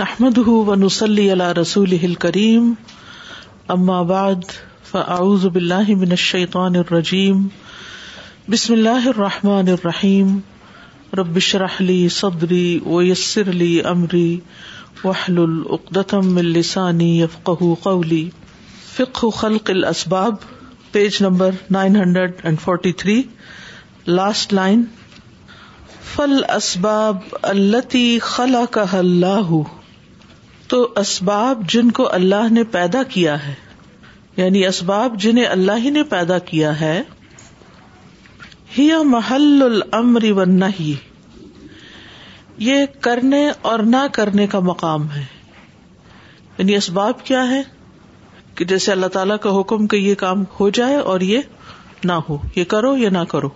نحمد ونسلی علی رسول کریم بعد فاعوذ باللہ من الشیطان الرجیم بسم اللہ الرحمان الرحیم رب شرح لی صدری ویسر لی امری یسر علی من لسانی یفقہ قولی فقہ خلق الاسباب پیج نمبر 943 لاسٹ لائن فل اسباب التی خلاق اللہ تو اسباب جن کو اللہ نے پیدا کیا ہے یعنی اسباب جنہیں اللہ ہی نے پیدا کیا ہے محل و یہ کرنے اور نہ کرنے کا مقام ہے یعنی اسباب کیا ہے کہ جیسے اللہ تعالی کا حکم کہ یہ کام ہو جائے اور یہ نہ ہو یہ کرو یا نہ کرو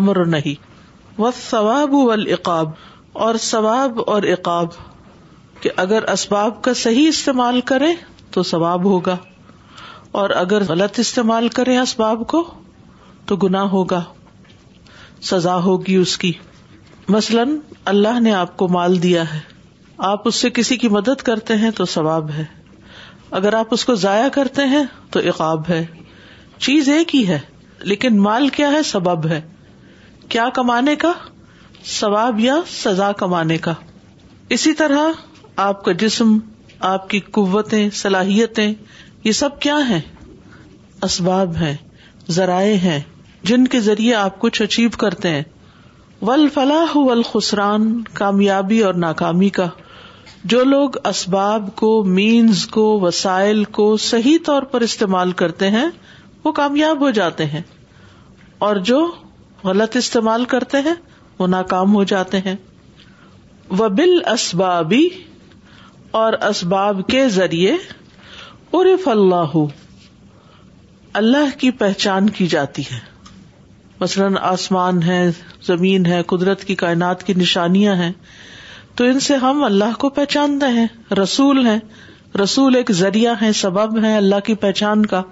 امر نہیں ثواب و اقاب اور ثواب اور اقاب کہ اگر اسباب کا صحیح استعمال کرے تو ثواب ہوگا اور اگر غلط استعمال کرے اسباب کو تو گنا ہوگا سزا ہوگی اس کی مثلاً اللہ نے آپ کو مال دیا ہے آپ اس سے کسی کی مدد کرتے ہیں تو ثواب ہے اگر آپ اس کو ضائع کرتے ہیں تو اقاب ہے چیز ایک ہی ہے لیکن مال کیا ہے سبب ہے کیا کمانے کا ثواب یا سزا کمانے کا اسی طرح آپ کا جسم آپ کی قوتیں صلاحیتیں یہ سب کیا ہیں اسباب ہیں ذرائع ہیں جن کے ذریعے آپ کچھ اچیو کرتے ہیں ول فلاح و الخسران کامیابی اور ناکامی کا جو لوگ اسباب کو مینز کو وسائل کو صحیح طور پر استعمال کرتے ہیں وہ کامیاب ہو جاتے ہیں اور جو غلط استعمال کرتے ہیں وہ ناکام ہو جاتے ہیں بال اسبابی اور اسباب کے ذریعے عرف اللہ اللہ کی پہچان کی جاتی ہے مثلاً آسمان ہے زمین ہے قدرت کی کائنات کی نشانیاں ہیں تو ان سے ہم اللہ کو پہچانتے ہیں رسول ہیں رسول ایک ذریعہ ہے سبب ہے اللہ کی پہچان کا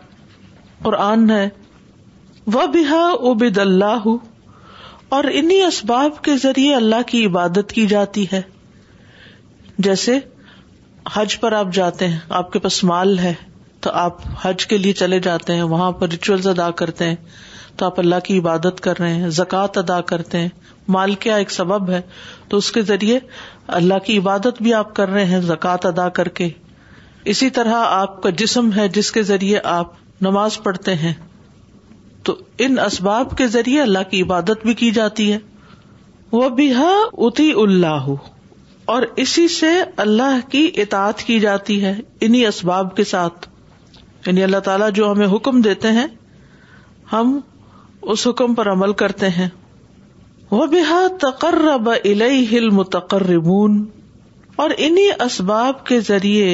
قرآن ہے وہ بحا ابد اللہ اور انہیں اسباب کے ذریعے اللہ کی عبادت کی جاتی ہے جیسے حج پر آپ جاتے ہیں آپ کے پاس مال ہے تو آپ حج کے لیے چلے جاتے ہیں وہاں پر ریچولس ادا کرتے ہیں تو آپ اللہ کی عبادت کر رہے ہیں زکوٰۃ ادا کرتے ہیں مال کیا ایک سبب ہے تو اس کے ذریعے اللہ کی عبادت بھی آپ کر رہے ہیں زکوٰۃ ادا کر کے اسی طرح آپ کا جسم ہے جس کے ذریعے آپ نماز پڑھتے ہیں تو ان اسباب کے ذریعے اللہ کی عبادت بھی کی جاتی ہے وہ بھی ہے اتھی اللہ اور اسی سے اللہ کی اطاعت کی جاتی ہے انہیں اسباب کے ساتھ یعنی اللہ تعالیٰ جو ہمیں حکم دیتے ہیں ہم اس حکم پر عمل کرتے ہیں وہ بحا تقرب اور انہیں اسباب کے ذریعے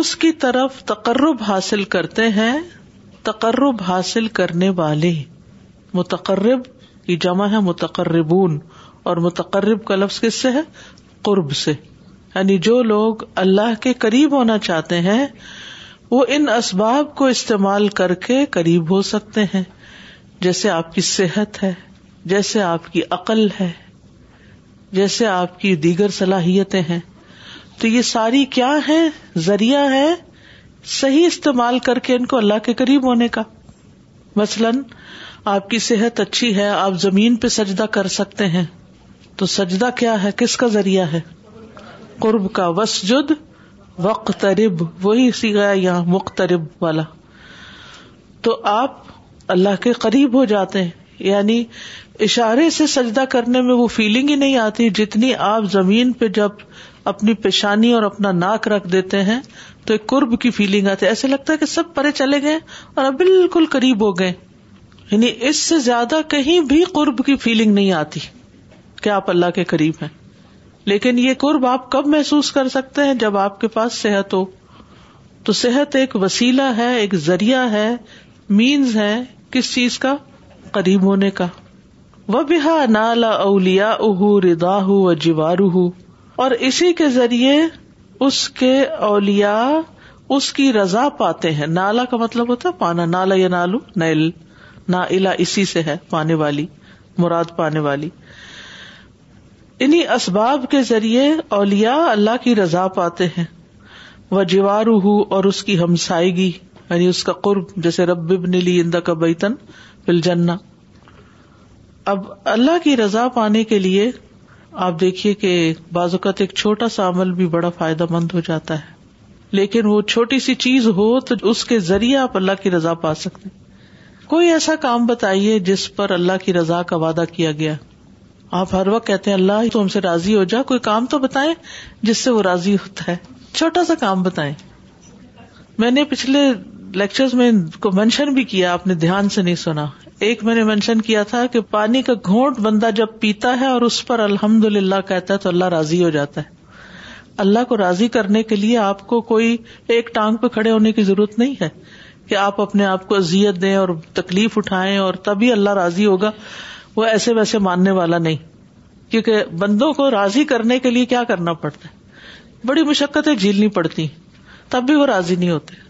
اس کی طرف تقرب حاصل کرتے ہیں تقرب حاصل کرنے والے متقرب کی جمع ہے متقربون اور متقرب کا لفظ کس سے ہے قرب سے یعنی جو لوگ اللہ کے قریب ہونا چاہتے ہیں وہ ان اسباب کو استعمال کر کے قریب ہو سکتے ہیں جیسے آپ کی صحت ہے جیسے آپ کی عقل ہے جیسے آپ کی دیگر صلاحیتیں ہیں تو یہ ساری کیا ہے ذریعہ ہے صحیح استعمال کر کے ان کو اللہ کے قریب ہونے کا مثلاً آپ کی صحت اچھی ہے آپ زمین پہ سجدہ کر سکتے ہیں تو سجدہ کیا ہے کس کا ذریعہ ہے قرب کا وسجد وقت وہی سی گیا یہاں مقترب والا تو آپ اللہ کے قریب ہو جاتے ہیں یعنی اشارے سے سجدہ کرنے میں وہ فیلنگ ہی نہیں آتی جتنی آپ زمین پہ جب اپنی پیشانی اور اپنا ناک رکھ دیتے ہیں تو ایک قرب کی فیلنگ آتی ہے ایسے لگتا ہے کہ سب پرے چلے گئے اور اب بالکل قریب ہو گئے یعنی اس سے زیادہ کہیں بھی قرب کی فیلنگ نہیں آتی کہ آپ اللہ کے قریب ہیں لیکن یہ قرب آپ کب محسوس کر سکتے ہیں جب آپ کے پاس صحت ہو تو صحت ایک وسیلہ ہے ایک ذریعہ ہے مینز ہے کس چیز کا قریب ہونے کا وہ بحا نالا اولیا اہ ردا ہُو جیواروہ اور اسی کے ذریعے اس کے اولیا اس کی رضا پاتے ہیں نالا کا مطلب ہوتا ہے پانا نالا یا نالو نیل نا الا اسی سے ہے پانے والی مراد پانے والی انہی اسباب کے ذریعے اولیا اللہ کی رضا پاتے ہیں وہ جیواروہ اور اس کی ہمسائیگی یعنی اس کا قرب جیسے رب ابن لی اندا کا بیتن جنا اب اللہ کی رضا پانے کے لیے آپ دیکھیے کہ بعض اوقات ایک چھوٹا سا عمل بھی بڑا فائدہ مند ہو جاتا ہے لیکن وہ چھوٹی سی چیز ہو تو اس کے ذریعے آپ اللہ کی رضا پا سکتے کوئی ایسا کام بتائیے جس پر اللہ کی رضا کا وعدہ کیا گیا آپ ہر وقت کہتے ہیں اللہ تم سے راضی ہو جا کوئی کام تو بتائیں جس سے وہ راضی ہوتا ہے چھوٹا سا کام بتائیں میں نے پچھلے لیکچر میں کو مینشن بھی کیا آپ نے دھیان سے نہیں سنا ایک میں نے مینشن کیا تھا کہ پانی کا گھونٹ بندہ جب پیتا ہے اور اس پر الحمد للہ کہتا ہے تو اللہ راضی ہو جاتا ہے اللہ کو راضی کرنے کے لیے آپ کو کوئی ایک ٹانگ پہ کھڑے ہونے کی ضرورت نہیں ہے کہ آپ اپنے آپ کو ازیت دیں اور تکلیف اٹھائیں اور تبھی اللہ راضی ہوگا وہ ایسے ویسے ماننے والا نہیں کیونکہ بندوں کو راضی کرنے کے لیے کیا کرنا پڑتا ہے بڑی مشقتیں جھیلنی پڑتی تب بھی وہ راضی نہیں ہوتے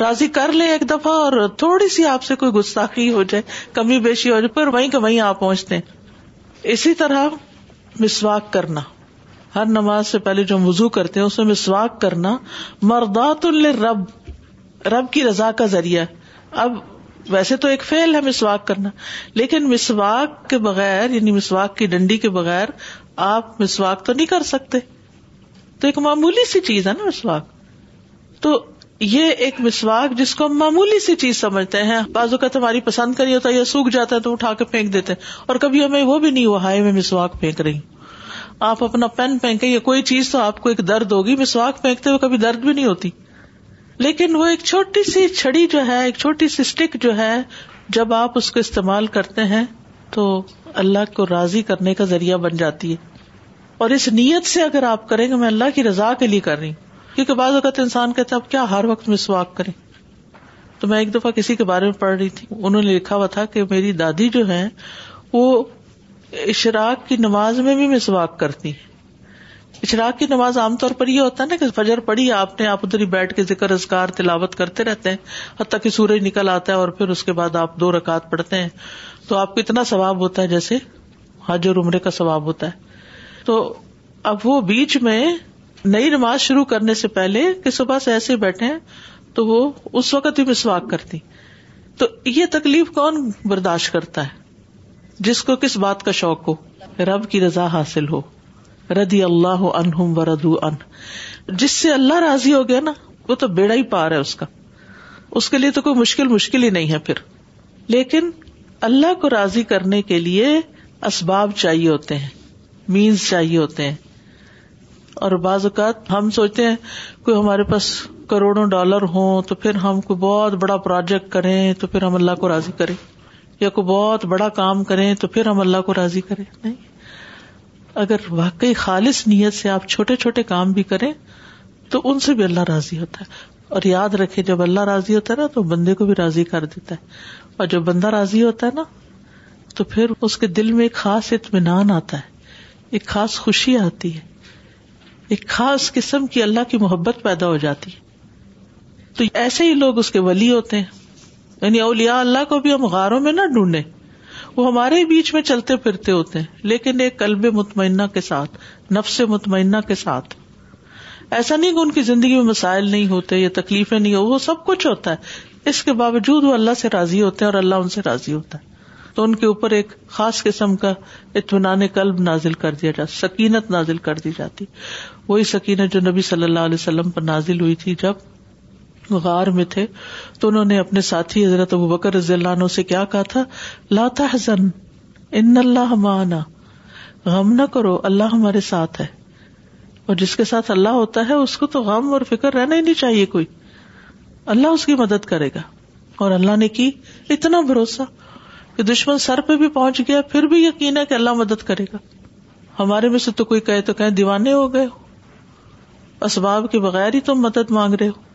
راضی کر لے ایک دفعہ اور تھوڑی سی آپ سے کوئی گستاخی ہو جائے کمی بیشی ہو جائے پر وہیں وہیں آپ پہنچتے ہیں اسی طرح مسواک کرنا ہر نماز سے پہلے جو وضو کرتے ہیں اس میں مسواک کرنا مردات الرب رب رب کی رضا کا ذریعہ اب ویسے تو ایک فیل ہے مسواک کرنا لیکن مسواک کے بغیر یعنی مسواک کی ڈنڈی کے بغیر آپ مسواک تو نہیں کر سکتے تو ایک معمولی سی چیز ہے نا مسواک تو یہ ایک مسواک جس کو ہم معمولی سی چیز سمجھتے ہیں بازو کا تمہاری پسند کری ہوتا ہے یا سوکھ جاتا ہے تو اٹھا کے پھینک دیتے ہیں اور کبھی ہمیں وہ بھی نہیں ہوا ہائے میں مسواک پھینک رہی ہوں آپ اپنا پین پھینکیں یا کوئی چیز تو آپ کو ایک درد ہوگی مسواک پھینکتے ہوئے کبھی درد بھی نہیں ہوتی لیکن وہ ایک چھوٹی سی چھڑی جو ہے ایک چھوٹی سی اسٹک جو ہے جب آپ اس کو استعمال کرتے ہیں تو اللہ کو راضی کرنے کا ذریعہ بن جاتی ہے اور اس نیت سے اگر آپ کریں گے میں اللہ کی رضا کے لیے کر رہی ہوں کیونکہ بعض اوقات انسان کہتا ہے اب کیا ہر وقت مسواک کریں تو میں ایک دفعہ کسی کے بارے میں پڑھ رہی تھی انہوں نے لکھا ہوا تھا کہ میری دادی جو ہے وہ اشراق کی نماز میں بھی مسواک کرتی ہیں اشراق کی نماز عام طور پر یہ ہوتا ہے نا کہ فجر پڑی آپ نے آپ ادھر ہی بیٹھ کے ذکر ازکار تلاوت کرتے رہتے ہیں حتیٰ کہ سورج نکل آتا ہے اور پھر اس کے بعد آپ دو رکعت پڑھتے ہیں تو آپ کو اتنا ثواب ہوتا ہے جیسے حج اور عمرے کا ثواب ہوتا ہے تو اب وہ بیچ میں نئی نماز شروع کرنے سے پہلے کہ صبح سے ایسے بیٹھے تو وہ اس وقت ہی مسواک کرتی تو یہ تکلیف کون برداشت کرتا ہے جس کو کس بات کا شوق ہو رب کی رضا حاصل ہو ردی اللہ ان جس سے اللہ راضی ہو گیا نا وہ تو بیڑا ہی پار ہے اس کا اس کے لیے تو کوئی مشکل مشکل ہی نہیں ہے پھر لیکن اللہ کو راضی کرنے کے لیے اسباب چاہیے ہوتے ہیں مینس چاہیے ہوتے ہیں اور بعض اوقات ہم سوچتے ہیں کوئی ہمارے پاس کروڑوں ڈالر ہوں تو پھر ہم کو بہت بڑا پروجیکٹ کریں تو پھر ہم اللہ کو راضی کریں یا کوئی بہت بڑا کام کریں تو پھر ہم اللہ کو راضی کریں نہیں اگر واقعی خالص نیت سے آپ چھوٹے چھوٹے کام بھی کریں تو ان سے بھی اللہ راضی ہوتا ہے اور یاد رکھے جب اللہ راضی ہوتا ہے نا تو بندے کو بھی راضی کر دیتا ہے اور جب بندہ راضی ہوتا ہے نا تو پھر اس کے دل میں ایک خاص اطمینان آتا ہے ایک خاص خوشی آتی ہے ایک خاص قسم کی اللہ کی محبت پیدا ہو جاتی ہے تو ایسے ہی لوگ اس کے ولی ہوتے ہیں یعنی اولیاء اللہ کو بھی ہم غاروں میں نہ ڈھونڈیں وہ ہمارے بیچ میں چلتے پھرتے ہوتے ہیں لیکن ایک قلب مطمئنہ کے ساتھ نفس مطمئنہ کے ساتھ ایسا نہیں کہ ان کی زندگی میں مسائل نہیں ہوتے یا تکلیفیں نہیں ہو وہ سب کچھ ہوتا ہے اس کے باوجود وہ اللہ سے راضی ہوتے ہیں اور اللہ ان سے راضی ہوتا ہے تو ان کے اوپر ایک خاص قسم کا اطمینان قلب نازل کر دیا جاتا سکینت نازل کر دی جاتی وہی سکینت جو نبی صلی اللہ علیہ وسلم پر نازل ہوئی تھی جب غار میں تھے تو انہوں نے اپنے ساتھی حضرت ابو بکر رضی اللہ عنہ سے کیا کہا تھا لاتا تحزن ان اللہ معنا غم نہ کرو اللہ ہمارے ساتھ ہے اور جس کے ساتھ اللہ ہوتا ہے اس کو تو غم اور فکر رہنا ہی نہیں چاہیے کوئی اللہ اس کی مدد کرے گا اور اللہ نے کی اتنا بھروسہ کہ دشمن سر پہ بھی پہنچ گیا پھر بھی یقین ہے کہ اللہ مدد کرے گا ہمارے میں سے تو کوئی کہے تو کہیں دیوانے ہو گئے ہو اسباب کے بغیر ہی تم مدد مانگ رہے ہو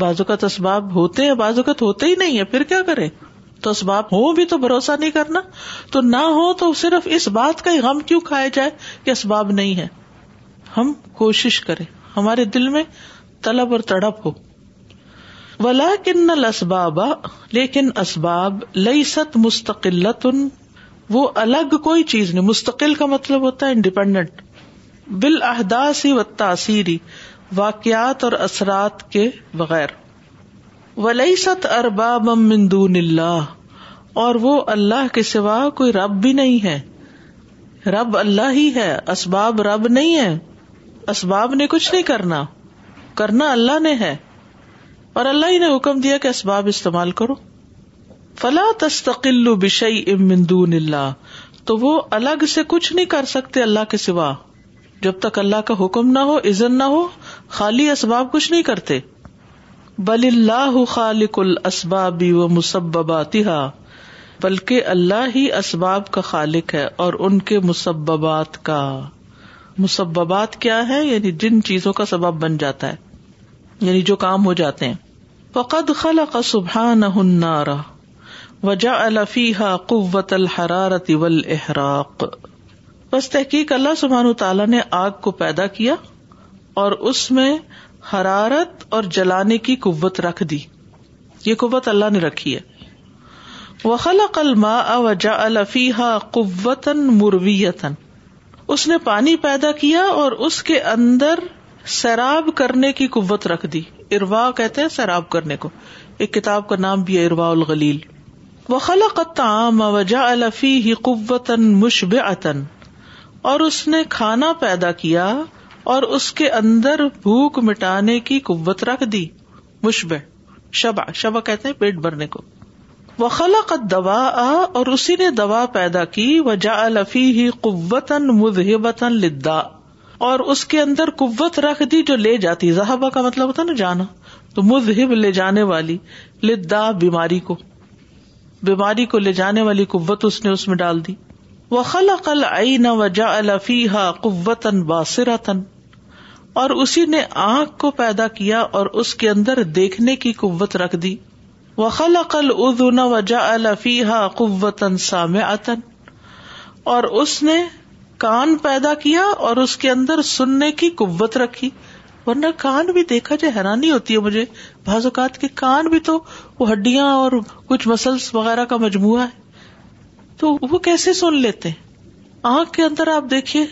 بازو اسباب ہوتے ہیں بازو ہوتے ہی نہیں ہے پھر کیا کرے تو اسباب ہو بھی تو بھروسہ نہیں کرنا تو نہ ہو تو صرف اس بات کا ہی غم کیوں کھائے جائے کہ اسباب نہیں ہے ہم کوشش کریں ہمارے دل میں طلب اور تڑپ ہو ولا کن اسباب لیکن اسباب لئی ست مستقل تن وہ الگ کوئی چیز نہیں مستقل کا مطلب ہوتا ہے انڈیپینڈنٹ بال احداسی و تاثیری واقعات اور اثرات کے بغیر ولی ست ارباب اللہ اور وہ اللہ کے سوا کوئی رب بھی نہیں ہے رب اللہ ہی ہے اسباب رب نہیں ہے اسباب نے کچھ نہیں کرنا کرنا اللہ نے ہے اور اللہ ہی نے حکم دیا کہ اسباب استعمال کرو فلا تستقل بشئی اللہ تو وہ الگ سے کچھ نہیں کر سکتے اللہ کے سوا جب تک اللہ کا حکم نہ ہو عزت نہ ہو خالی اسباب کچھ نہیں کرتے بل اللہ خالق الاسباب و مسباتی بلکہ اللہ ہی اسباب کا خالق ہے اور ان کے مسبات کا مسبات کیا ہے یعنی جن چیزوں کا سبب بن جاتا ہے یعنی جو کام ہو جاتے ہیں فقد سب النار وجا الفیحا قوت الحرار احراق بس تحقیق اللہ سبحان تعالیٰ نے آگ کو پیدا کیا اور اس میں حرارت اور جلانے کی قوت رکھ دی یہ قوت اللہ نے رکھی ہے وخلا کلما جا الفیح قوتن مرویتن اس نے پانی پیدا کیا اور اس کے اندر سیراب کرنے کی قوت رکھ دی اروا کہتے ہیں سیراب کرنے کو ایک کتاب کا نام بھی اروا الغلیل وخلا قطع اوجا الفی قوتن مشب اور اس نے کھانا پیدا کیا اور اس کے اندر بھوک مٹانے کی قوت رکھ دی مشب شبا شبا کہتے ہیں پیٹ بھرنے کو وہ خلق آ اور اسی نے دوا پیدا کی جا لفی قوت مذہبتاً لدا اور اس کے اندر قوت رکھ دی جو لے جاتی زہبا کا مطلب ہوتا نا جانا تو مذہب لے جانے والی لدا بیماری کو بیماری کو لے جانے والی قوت اس نے اس میں ڈال دی و خلاقل ا وجا الفی ہا قوتن باسرا تن اور اسی نے آنکھ کو پیدا کیا اور اس کے اندر دیکھنے کی قوت رکھ دی و خلاقل و جا الفی ہا قوتن سام آتن اور اس نے کان پیدا کیا اور اس کے اندر سننے کی قوت رکھی ورنہ کان بھی دیکھا جائے حیرانی ہوتی ہے مجھے بعض اوقات کے کان بھی تو وہ ہڈیاں اور کچھ مسلس وغیرہ کا مجموعہ ہے تو وہ کیسے سن لیتے آنکھ کے اندر آپ دیکھیے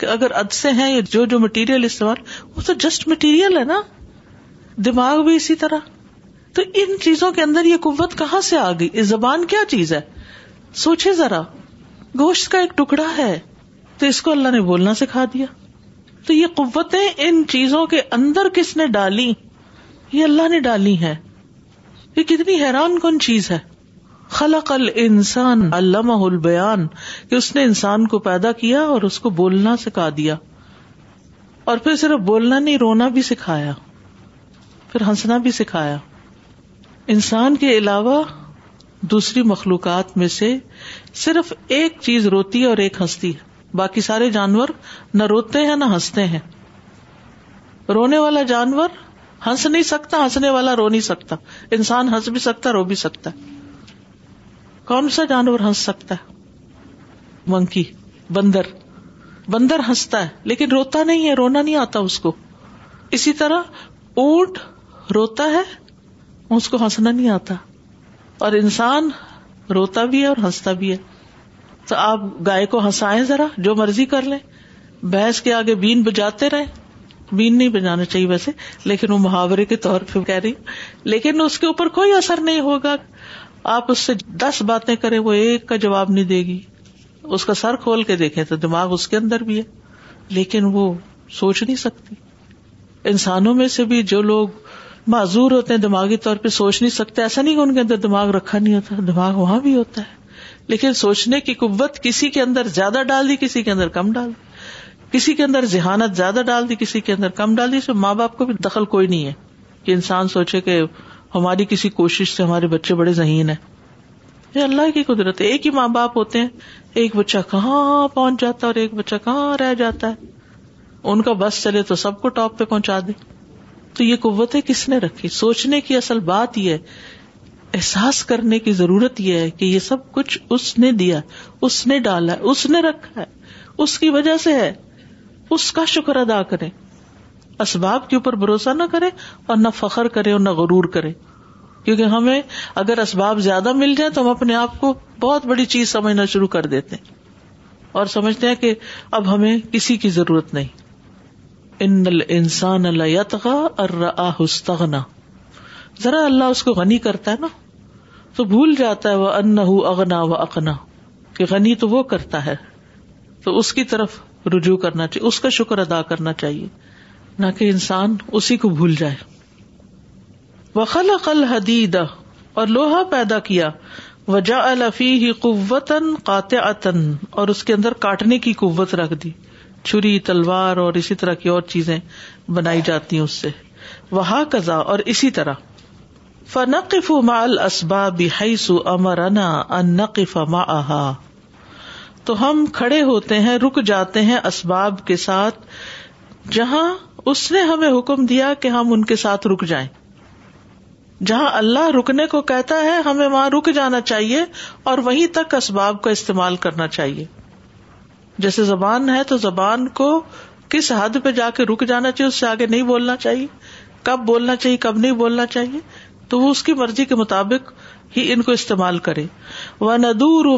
کہ اگر عدسے ہیں یا جو جو مٹیریل استعمال وہ تو جسٹ مٹیریل ہے نا دماغ بھی اسی طرح تو ان چیزوں کے اندر یہ قوت کہاں سے آ گئی زبان کیا چیز ہے سوچے ذرا گوشت کا ایک ٹکڑا ہے تو اس کو اللہ نے بولنا سکھا دیا تو یہ قوتیں ان چیزوں کے اندر کس نے ڈالی یہ اللہ نے ڈالی ہے یہ کتنی حیران کن چیز ہے خلق انسان علامہ البیان کہ اس نے انسان کو پیدا کیا اور اس کو بولنا سکھا دیا اور پھر صرف بولنا نہیں رونا بھی سکھایا پھر ہنسنا بھی سکھایا انسان کے علاوہ دوسری مخلوقات میں سے صرف ایک چیز روتی اور ایک ہنستی ہے باقی سارے جانور نہ روتے ہیں نہ ہنستے ہیں رونے والا جانور ہنس نہیں سکتا ہنسنے والا رو نہیں سکتا انسان ہنس بھی سکتا رو بھی سکتا ہے کون سا جانور ہنس سکتا ہے منکی بندر بندر ہنستا ہے لیکن روتا نہیں ہے رونا نہیں آتا اس کو اسی طرح اونٹ روتا ہے اس کو ہنسنا نہیں آتا اور انسان روتا بھی ہے اور ہنستا بھی ہے تو آپ گائے کو ہنسائے ذرا جو مرضی کر لیں بحث کے آگے بین بجاتے رہے بین نہیں بجانا چاہیے ویسے لیکن وہ محاورے کے طور پہ کہہ رہی لیکن اس کے اوپر کوئی اثر نہیں ہوگا آپ اس سے دس باتیں کریں وہ ایک کا جواب نہیں دے گی اس کا سر کھول کے دیکھے تو دماغ اس کے اندر بھی ہے لیکن وہ سوچ نہیں سکتی انسانوں میں سے بھی جو لوگ معذور ہوتے ہیں دماغی طور پہ سوچ نہیں سکتے ایسا نہیں کہ ان کے اندر دماغ رکھا نہیں ہوتا دماغ وہاں بھی ہوتا ہے لیکن سوچنے کی قوت کسی کے اندر زیادہ ڈال دی کسی کے اندر کم ڈال دی کسی کے اندر ذہانت زیادہ ڈال دی کسی کے اندر کم ڈال دی اس میں ماں باپ کو بھی دخل کوئی نہیں ہے کہ انسان سوچے کہ ہماری کسی کوشش سے ہمارے بچے بڑے ذہین ہیں یہ اللہ کی قدرت ہے ایک ہی ماں باپ ہوتے ہیں ایک بچہ کہاں پہنچ جاتا ہے اور ایک بچہ کہاں رہ جاتا ہے ان کا بس چلے تو سب کو ٹاپ پہ پہنچا دے تو یہ قوتیں کس نے رکھی سوچنے کی اصل بات یہ احساس کرنے کی ضرورت یہ ہے کہ یہ سب کچھ اس نے دیا اس نے ڈالا اس نے رکھا ہے اس کی وجہ سے ہے اس کا شکر ادا کریں اسباب کے اوپر بھروسہ نہ کرے اور نہ فخر کرے اور نہ غرور کرے کیونکہ ہمیں اگر اسباب زیادہ مل جائے تو ہم اپنے آپ کو بہت بڑی چیز سمجھنا شروع کر دیتے ہیں اور سمجھتے ہیں کہ اب ہمیں کسی کی ضرورت نہیں ان انسان اللہ ذرا اللہ اس کو غنی کرتا ہے نا تو بھول جاتا ہے وہ ان اغنا و اقنا کہ غنی تو وہ کرتا ہے تو اس کی طرف رجوع کرنا چاہیے اس کا شکر ادا کرنا چاہیے نہ کہ انسان اسی کو بھول جائے قل حدید اور لوہا پیدا کیا وجا الفی اور اس کے اندر کاٹنے کی قوت رکھ دی چھری تلوار اور اسی طرح کی اور چیزیں بنائی جاتی ہیں اس سے وہا کزا اور اسی طرح فنقف اسباب امرانا تو ہم کھڑے ہوتے ہیں رک جاتے ہیں اسباب کے ساتھ جہاں اس نے ہمیں حکم دیا کہ ہم ان کے ساتھ رک جائیں جہاں اللہ رکنے کو کہتا ہے ہمیں وہاں رک جانا چاہیے اور وہیں تک اسباب کا استعمال کرنا چاہیے جیسے زبان ہے تو زبان کو کس حد پہ جا کے رک جانا چاہیے اس سے آگے نہیں بولنا چاہیے کب بولنا چاہیے کب نہیں بولنا چاہیے تو وہ اس کی مرضی کے مطابق ہی ان کو استعمال کرے وہ ندور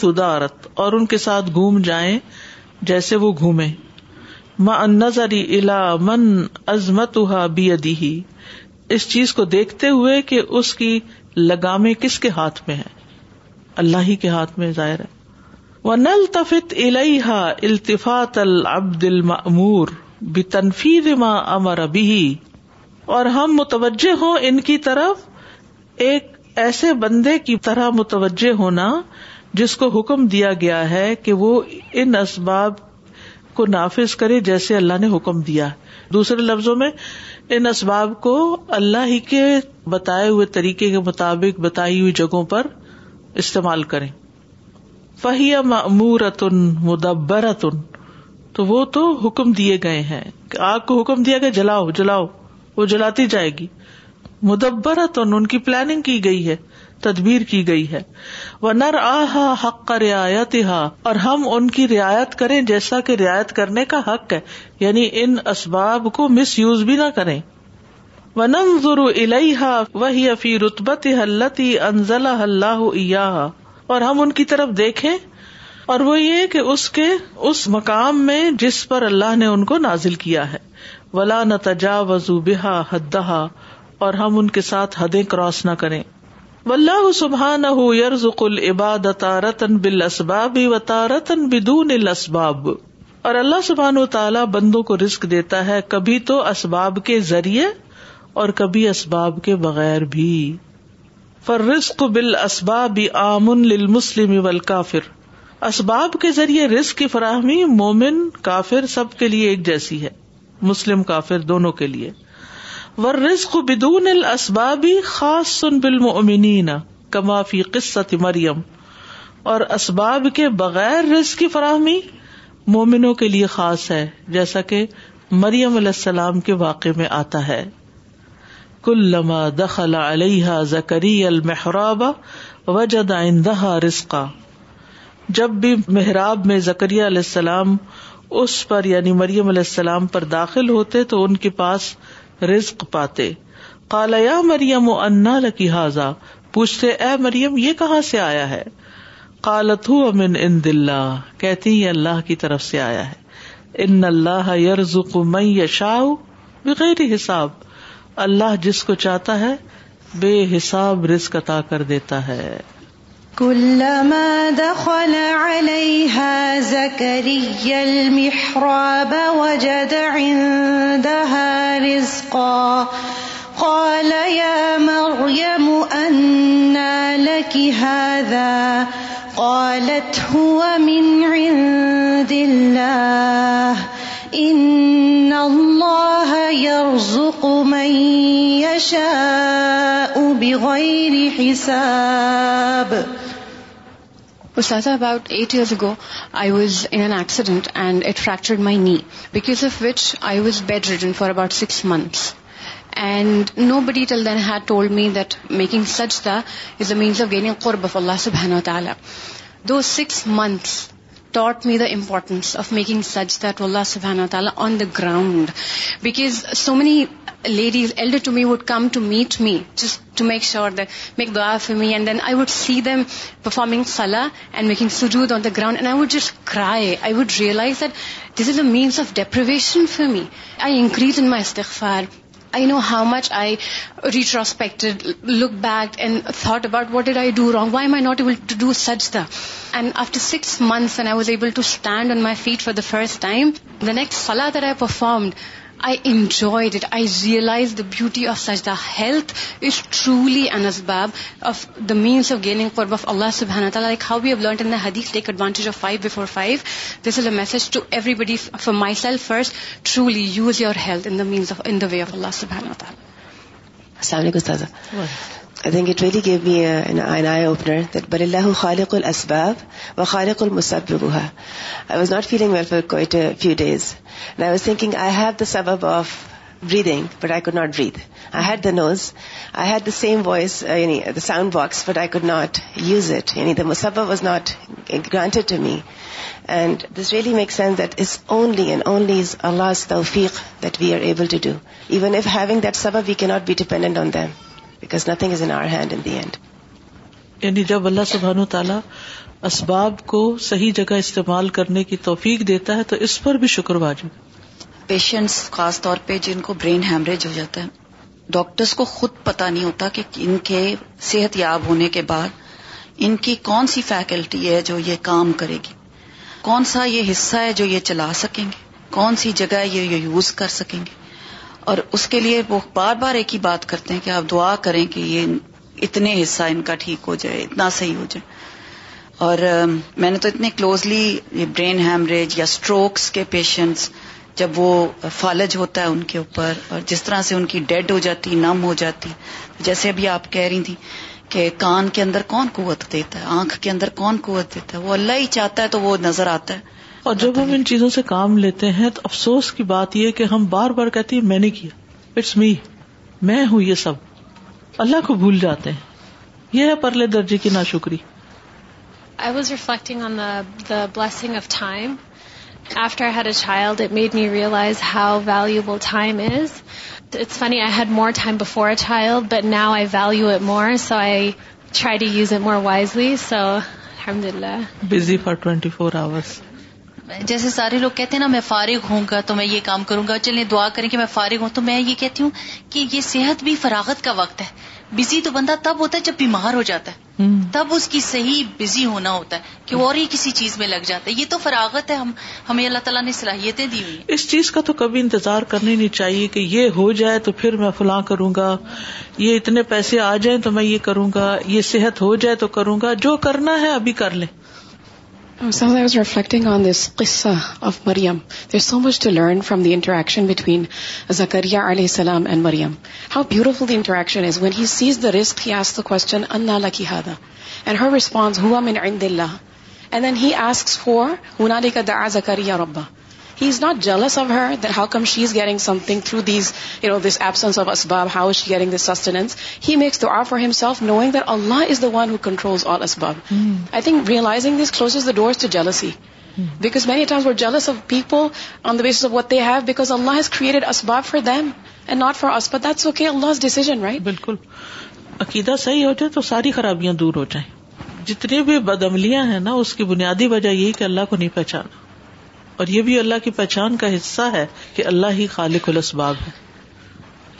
سدارت اور ان کے ساتھ گھوم جائیں جیسے وہ گھومے نظری الا من عظمتہ بیدی اس چیز کو دیکھتے ہوئے کہ اس کی لگامے کس کے ہاتھ میں ہے اللہ ہی کے ہاتھ میں ظاہر ہے وہ نل تفت الحا التفاط العبد معمور بے تنفیر ماں امر ابھی اور ہم متوجہ ہوں ان کی طرف ایک ایسے بندے کی طرح متوجہ ہونا جس کو حکم دیا گیا ہے کہ وہ ان اسباب کو نافذ کرے جیسے اللہ نے حکم دیا دوسرے لفظوں میں ان اسباب کو اللہ ہی کے بتائے ہوئے طریقے کے مطابق بتائی ہوئی جگہوں پر استعمال کرے فہیہ معمورتن مدبرتن تو وہ تو حکم دیے گئے ہیں آگ کو حکم دیا گیا جلاؤ جلاؤ وہ جلاتی جائے گی مدبرتن ان کی پلاننگ کی گئی ہے تدبیر کی گئی ہے وہ نر آحا حق کا رعایت اور ہم ان کی رعایت کریں جیسا کہ رعایت کرنے کا حق ہے یعنی ان اسباب کو مس یوز بھی نہ کریں ونم ون الحا وہی افی رتبت حلتی انزل اللہ اور ہم ان کی طرف دیکھیں اور وہ یہ کہ اس کے اس مقام میں جس پر اللہ نے ان کو نازل کیا ہے ولا نہ تجا وزو بحا حدہ اور ہم ان کے ساتھ حدیں کراس نہ کریں العباد تارتن بالاسباب بل اسباب بدون اسباب اور اللہ سبحان و تعالیٰ بندوں کو رزق دیتا ہے کبھی تو اسباب کے ذریعے اور کبھی اسباب کے بغیر بھی فر رسق بل اسباب آمنسلم ول کافر اسباب کے ذریعے رزق کی فراہمی مومن کافر سب کے لیے ایک جیسی ہے مسلم کافر دونوں کے لیے رزق بدون ال اسبابی خاص سن کما کمافی قصت مریم اور اسباب کے بغیر رز کی فراہمی مومنوں کے لیے خاص ہے جیسا کہ مریم علیہ السلام کے واقع میں آتا ہے کلما دخلا علیہ زکری المحراب و عندها رزقا جب بھی محراب میں زکریہ علیہ السلام اس پر یعنی مریم علیہ السلام پر داخل ہوتے تو ان کے پاس رزق پاتے کالا یا مریم و انا لکی حاضا پوچھتے اے مریم یہ کہاں سے آیا ہے کالتو امن ان دلہ کہتی یہ اللہ کی طرف سے آیا ہے ان اللہ یار من یش بغیر حساب اللہ جس کو چاہتا ہے بے حساب رزق عطا کر دیتا ہے كلما دخل عليها زكريا المحراب وجد عندها رزقا قال يا مريم کر لك هذا قالت هو من عند الله about eight years ago I was was accident and it fractured my knee because of which I was bedridden for about six months and nobody till then had told me that making such the is a means of gaining قربف اللہ سبحانہ تعالی those six months taught me the importance of making such that دلہ سب تعالیٰ on the ground because so many ladies elder to me would come to meet me just to make sure that make me and then I would see them performing سلا and making سجود on the ground and I would just cry I would realise that this is a means of deprivation for me I increase in my استغفار I know how much I retrospected, looked back and thought about what did I do wrong? Why am I not able to do such stuff? And after 6 months when I was able to stand on my feet for the first time, the next salah that I performed, I انج that I realise the beauty of such the health is truly and اسباب the means of gaining فور بف اللہ صبح الحمد للہ like how we have learned اندیف take advantage of five before five this is a message to everybody for myself first truly use your health means of in the و way of اللہ صبح اللہ تعالیٰ لی گیو می نئے opener that بری اللہ خالق الاسباب و خالق السبا I was not feeling well for quite few days I was thinking I have the سبب of breathing but I could not breathe I had the nose I had the same voice یعنی the sound box but I could not use it یعنی the مسب was not granted to me and this really make sense that is only and only is Allah is the فیق that we are able to do even if having that سبب we can not be dependent on them because nothing is hand in the end یعنی جب اللہ سبحان و تعالیٰ اسباب کو صحیح جگہ استعمال کرنے کی توفیق دیتا ہے تو اس پر بھی شکر واجب پیشنٹس خاص طور پہ جن کو برین ہیمریج ہو جاتا ہے ڈاکٹرس کو خود پتا نہیں ہوتا کہ ان کے صحت یاب ہونے کے بعد ان کی کون سی فیکلٹی ہے جو یہ کام کرے گی کون سا یہ حصہ ہے جو یہ چلا سکیں گے کون سی جگہ یہ یوز کر سکیں گے اور اس کے لیے وہ بار بار ایک ہی بات کرتے ہیں کہ آپ دعا کریں کہ یہ اتنے حصہ ان کا ٹھیک ہو جائے اتنا صحیح ہو جائے اور میں نے تو اتنے کلوزلی یہ برین ہیمریج یا سٹروکس کے پیشنٹس جب وہ فالج ہوتا ہے ان کے اوپر اور جس طرح سے ان کی ڈیڈ ہو جاتی نم ہو جاتی جیسے ابھی آپ کہہ رہی تھیں کہ کان کے اندر کون قوت دیتا ہے آنکھ کے اندر کون قوت دیتا ہے وہ اللہ ہی چاہتا ہے تو وہ نظر آتا ہے اور جب ہم ان چیزوں سے کام لیتے ہیں تو افسوس کی بات یہ کہ ہم بار بار کہتے ہیں میں نے کیا اٹس می میں ہوں یہ سب اللہ کو بھول جاتے ہیں یہ ہے پرلے درجے کی ناشکری I was reflecting on the of time after had a child it made me realise how valuable time is it's funny I had more time before a child but now I value it more so I try to use it more wisely so الحمد للہ busy for twenty four hours جیسے سارے لوگ کہتے ہیں نا میں فارغ ہوں گا تو میں یہ کام کروں گا چلیں دعا کریں کہ میں فارغ ہوں تو میں یہ کہتی ہوں کہ یہ صحت بھی فراغت کا وقت ہے بزی تو بندہ تب ہوتا ہے جب بیمار ہو جاتا ہے تب اس کی صحیح بزی ہونا ہوتا ہے کہ اور ہی کسی چیز میں لگ جاتا ہے یہ تو فراغت ہے ہم ہمیں اللہ تعالیٰ نے صلاحیتیں دی ہوئی اس چیز کا تو کبھی انتظار کرنی نہیں چاہیے کہ یہ ہو جائے تو پھر میں فلاں کروں گا یہ اتنے پیسے آ جائیں تو میں یہ کروں گا یہ صحت ہو جائے تو کروں گا جو کرنا ہے ابھی کر لیں قصہریم there are so much to learn from the interaction between Zakariya علیہ السلام and Maryam how beautiful the interaction is when he sees the Ruskin in نالاس اینڈ دین ہی فار ہالی کا داز ا کریا ربا he is not jealous of her how come she is getting something through no this absence of اسباب she getting this sustenance he makes are for Allah is the one اسباب I think of people on the created اسباب for them and not for بالکل عقیدہ صحیح ہو جائے تو ساری خرابیاں دور ہو جائیں جتنی بھی بدعملیاں ہیں نا اس کی بنیادی وجہ یہی کہ اللہ کو نہیں پہچانا اور یہ بھی اللہ کی پہچان کا حصہ ہے کہ اللہ ہی خالق الاسباب ہے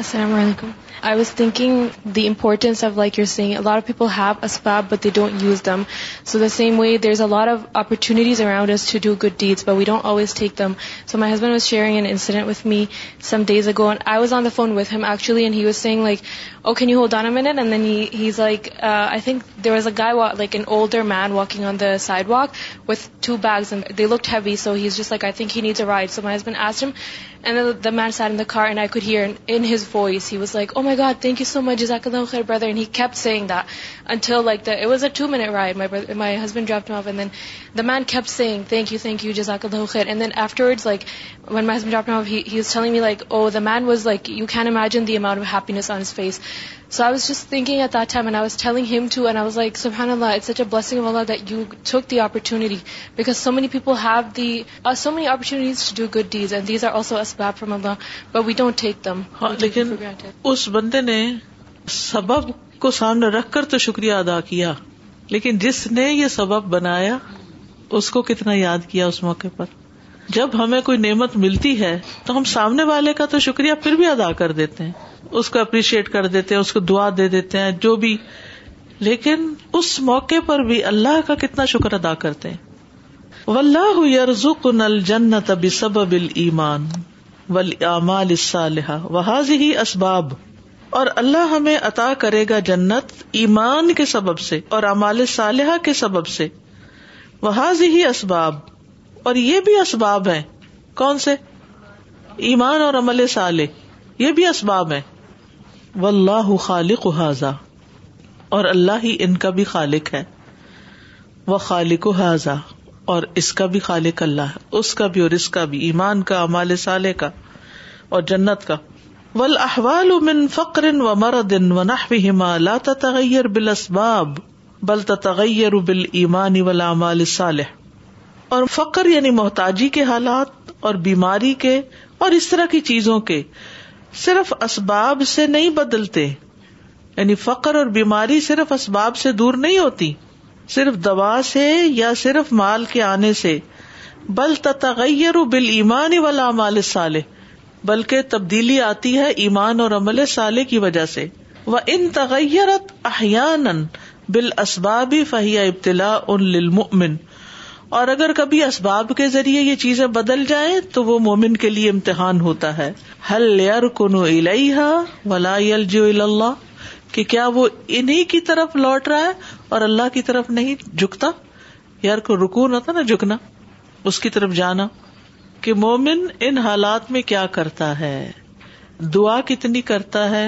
السلام علیکم I was thinking the importance of, like you're saying, a lot of people have asbab, but they don't use them. So the same way, there's a lot of opportunities around us to do good deeds, but we don't always take them. So my husband was sharing an incident with me some days ago, and I was on the phone with him, actually, and he was saying, like, oh, can you hold on a minute? And then he's like, uh, I think there was a guy, like an older man walking on the sidewalk with two bags, and they looked heavy, so he's just like, I think he needs a ride. So my husband asked him, سارے دکھا thank you so much خیر brother مین سیزیر people have the a so many opportunities and we don't take them اس کو سامنے رکھ کر تو شکریہ ادا کیا لیکن جس نے یہ سبب بنایا اس کو کتنا یاد کیا اس موقع پر جب ہمیں کوئی نعمت ملتی ہے تو ہم سامنے والے کا تو شکریہ پھر بھی ادا کر دیتے ہیں اس کو اپریشیٹ کر دیتے ہیں اس کو دعا دے دیتے ہیں جو بھی لیکن اس موقع پر بھی اللہ کا کتنا شکر ادا کرتے ہیں ولہ ولی امال سببان ولیمال اسباب اور اللہ ہمیں عطا کرے گا جنت ایمان کے سبب سے اور امال صالحہ کے سبب سے وہ ہی اسباب اور یہ بھی اسباب ہے کون سے ایمان اور عمل صالح یہ بھی اسباب ہے اللہ خالق حاضا اور اللہ ہی ان کا بھی خالق ہے وہ خالق حاضا اور اس کا بھی خالق اللہ ہے اس کا بھی اور اس کا بھی ایمان کا امال صالح کا اور جنت کا ول احوال المن فکر و مردن وا تغیر بال اسباب بل تغیر بل ایمانی اور فقر یعنی محتاجی کے حالات اور بیماری کے اور اس طرح کی چیزوں کے صرف اسباب سے نہیں بدلتے یعنی فقر اور بیماری صرف اسباب سے دور نہیں ہوتی صرف دوا سے یا صرف مال کے آنے سے بل تغیر بل ایمانی ولا مال صالح بلکہ تبدیلی آتی ہے ایمان اور عمل سالے کی وجہ سے وہ ان تغیرت احیان بال اسباب فہیا ابتلا اور اگر کبھی اسباب کے ذریعے یہ چیزیں بدل جائیں تو وہ مومن کے لیے امتحان ہوتا ہے حل رکن ولیحا ولا کہ کیا وہ انہیں کی طرف لوٹ رہا ہے اور اللہ کی طرف نہیں جکتا یار کو رکون ہوتا نا جھکنا اس کی طرف جانا کہ مومن ان حالات میں کیا کرتا ہے دعا کتنی کرتا ہے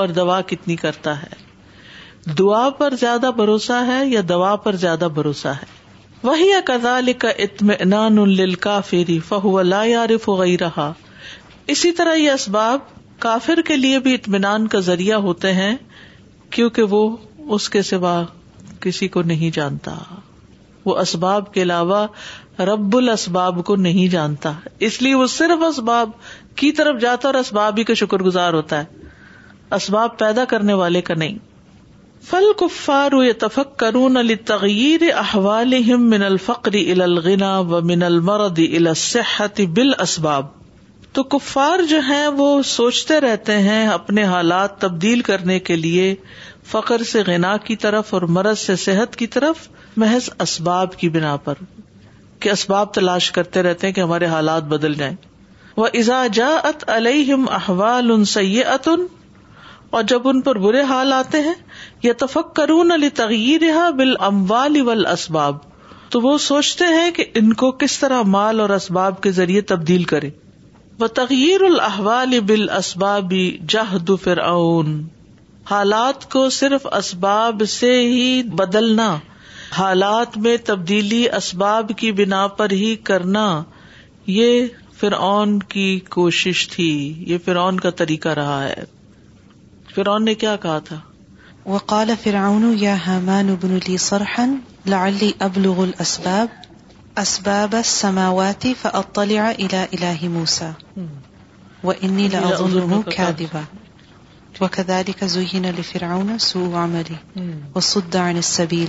اور دوا کتنی کرتا ہے دعا پر زیادہ بھروسہ ہے یا دوا پر زیادہ بھروسہ ہے وہی کا اطمینان اسی طرح یہ اسباب کافر کے لیے بھی اطمینان کا ذریعہ ہوتے ہیں کیونکہ وہ اس کے سوا کسی کو نہیں جانتا وہ اسباب کے علاوہ رب الاسباب اسباب کو نہیں جانتا اس لیے وہ صرف اسباب کی طرف جاتا اور اسباب ہی کا شکر گزار ہوتا ہے اسباب پیدا کرنے والے کا نہیں فل کفار تفک کرون علی تغیر احوال من الفقر الا الغنا و من المرد الا صحت بال اسباب تو کفار جو ہیں وہ سوچتے رہتے ہیں اپنے حالات تبدیل کرنے کے لیے فقر سے غنا کی طرف اور مرض سے صحت کی طرف محض اسباب کی بنا پر کہ اسباب تلاش کرتے رہتے ہیں کہ ہمارے حالات بدل جائیں وہ ازا جا ات احوال سی اتن اور جب ان پر برے حال آتے ہیں یا تفک کرون علی تغیر بال اموال اول اسباب تو وہ سوچتے ہیں کہ ان کو کس طرح مال اور اسباب کے ذریعے تبدیل کرے وہ تغیر الحوال بال اسباب جہد فرعون اون حالات کو صرف اسباب سے ہی بدلنا حالات میں تبدیلی اسباب کی بنا پر ہی کرنا یہ فرعون کی کوشش تھی یہ فرعون کا طریقہ رہا ہے فرعون نے کیا کہا تھا وقال فرعون یا کال ابن لی حما لعلی ابلغ الاسباب اسباب السماوات فاطلع الى الہ موسیٰ وانی سماواتی موسا لا کیا لفرعون سوء ذہین وصد عن سدان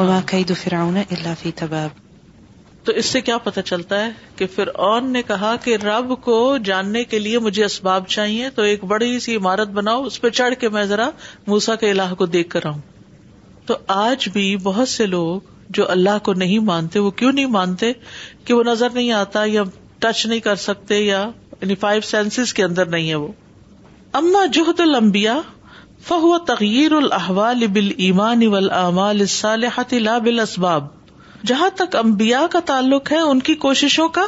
تباب تو اس سے کیا پتا چلتا ہے کہ نے کہا کہ رب کو جاننے کے لیے مجھے اسباب چاہیے تو ایک بڑی سی عمارت بناؤ اس پہ چڑھ کے میں ذرا موسا کے اللہ کو دیکھ کر آؤں تو آج بھی بہت سے لوگ جو اللہ کو نہیں مانتے وہ کیوں نہیں مانتے کہ وہ نظر نہیں آتا یا ٹچ نہیں کر سکتے یا یعنی فائیو سینسز کے اندر نہیں ہے وہ اما جوہد المبیا فہو تغیر الحوال بال بل ایمانی و امال لا بل اسباب جہاں تک امبیا کا تعلق ہے ان کی کوششوں کا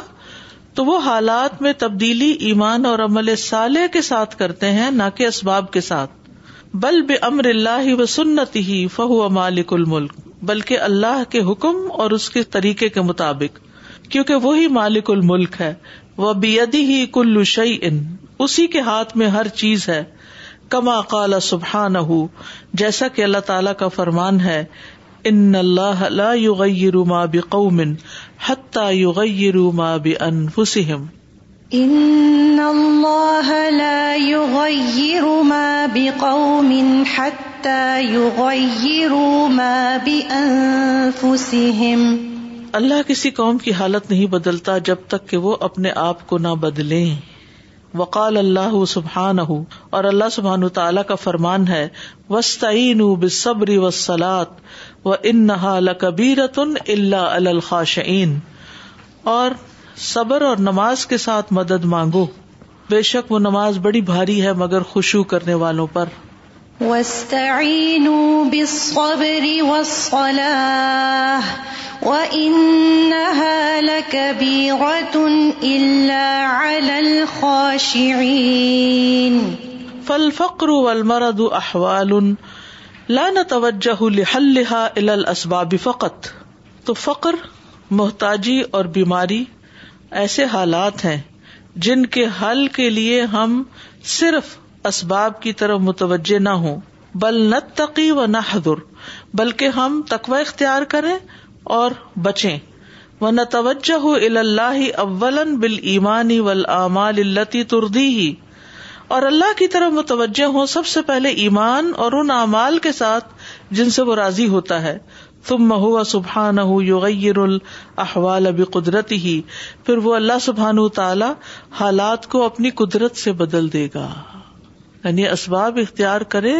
تو وہ حالات میں تبدیلی ایمان اور عمل صالح کے ساتھ کرتے ہیں نہ کہ اسباب کے ساتھ بل بے امر اللہ و سنت ہی فہو مالک الملک بلکہ اللہ کے حکم اور اس کے طریقے کے مطابق کیونکہ وہی مالک الملک ہے وہ بیدی ہی کلو شعی اسی کے ہاتھ میں ہر چیز ہے کما کالا سبحان ہوں جیسا کہ اللہ تعالیٰ کا فرمان ہے ان اللہ روما بانفسهم ان اللہ لا بھی قومن حتا یو گی ما فسم اللہ کسی قوم کی حالت نہیں بدلتا جب تک کہ وہ اپنے آپ کو نہ بدلے وقال اللہ سبحان اور اللہ سبحان تعالی تعالیٰ کا فرمان ہے وسطین بے صبری لبیرت و الخاشین اور صبر اور نماز کے ساتھ مدد مانگو بے شک وہ نماز بڑی بھاری ہے مگر خوشو کرنے والوں پر وسطینی وسولا فل فخر المرد احوال لا نہ توجہ لہا ال اسباب فقت تو فخر محتاجی اور بیماری ایسے حالات ہیں جن کے حل کے لیے ہم صرف اسباب کی طرف متوجہ نہ ہوں بل نہ تقی و نہ حدر بلکہ ہم تقوی اختیار کریں اور بچیں و نہ توجہ الا اولن بال ایمانی ول امال التی تردی ہی اور اللہ کی طرف متوجہ ہوں سب سے پہلے ایمان اور ان اعمال کے ساتھ جن سے وہ راضی ہوتا ہے تم مہو یغیر احوال اب قدرتی ہی پھر وہ اللہ سبحان تعالی حالات کو اپنی قدرت سے بدل دے گا یعنی اسباب اختیار کرے